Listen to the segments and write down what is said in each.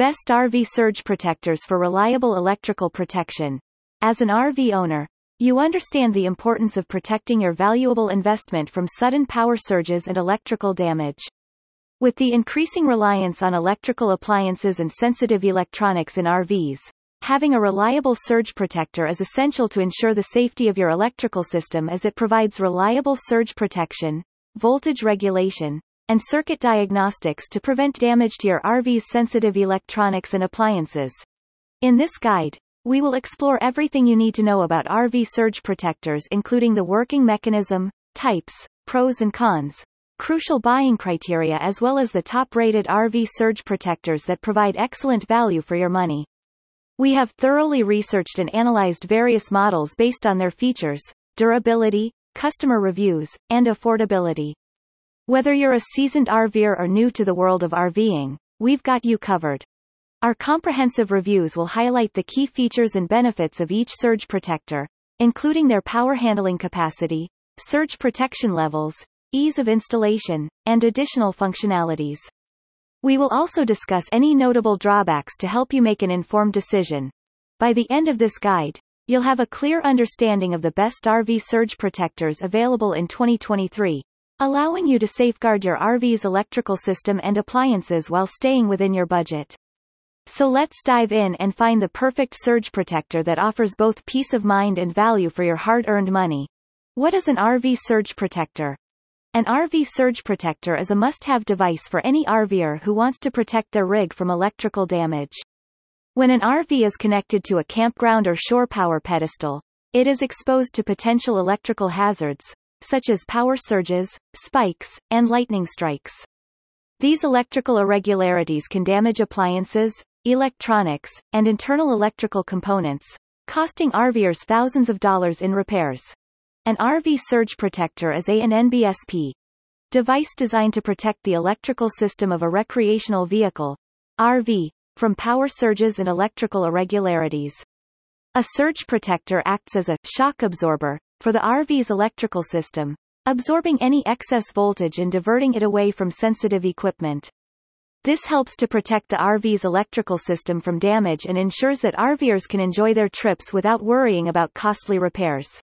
Best RV surge protectors for reliable electrical protection. As an RV owner, you understand the importance of protecting your valuable investment from sudden power surges and electrical damage. With the increasing reliance on electrical appliances and sensitive electronics in RVs, having a reliable surge protector is essential to ensure the safety of your electrical system as it provides reliable surge protection, voltage regulation, and circuit diagnostics to prevent damage to your RV's sensitive electronics and appliances. In this guide, we will explore everything you need to know about RV surge protectors including the working mechanism, types, pros and cons, crucial buying criteria as well as the top-rated RV surge protectors that provide excellent value for your money. We have thoroughly researched and analyzed various models based on their features, durability, customer reviews, and affordability. Whether you're a seasoned RVer or new to the world of RVing, we've got you covered. Our comprehensive reviews will highlight the key features and benefits of each surge protector, including their power handling capacity, surge protection levels, ease of installation, and additional functionalities. We will also discuss any notable drawbacks to help you make an informed decision. By the end of this guide, you'll have a clear understanding of the best RV surge protectors available in 2023, allowing you to safeguard your RV's electrical system and appliances while staying within your budget. So let's dive in and find the perfect surge protector that offers both peace of mind and value for your hard-earned money. What is an RV surge protector? An RV surge protector is a must-have device for any RVer who wants to protect their rig from electrical damage. When an RV is connected to a campground or shore power pedestal, it is exposed to potential electrical hazards, such as power surges, spikes, and lightning strikes. These electrical irregularities can damage appliances, electronics, and internal electrical components, costing RVers thousands of dollars in repairs. An RV surge protector is a an NBSP device designed to protect the electrical system of a recreational vehicle, RV, from power surges and electrical irregularities. A surge protector acts as a shock absorber for the RV's electrical system, absorbing any excess voltage and diverting it away from sensitive equipment. This helps to protect the RV's electrical system from damage and ensures that RVers can enjoy their trips without worrying about costly repairs.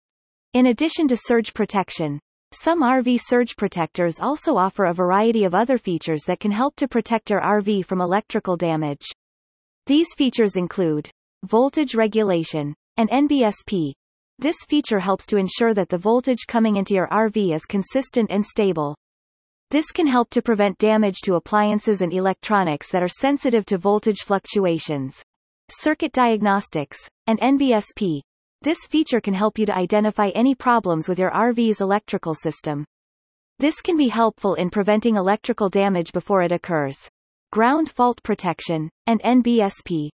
In addition to surge protection, some RV surge protectors also offer a variety of other features that can help to protect your RV from electrical damage. These features include voltage regulation and NBSP. This feature helps to ensure that the voltage coming into your RV is consistent and stable. This can help to prevent damage to appliances and electronics that are sensitive to voltage fluctuations. Circuit diagnostics, and NBSP. This feature can help you to identify any problems with your RV's electrical system. This can be helpful in preventing electrical damage before it occurs. Ground fault protection, and NBSP.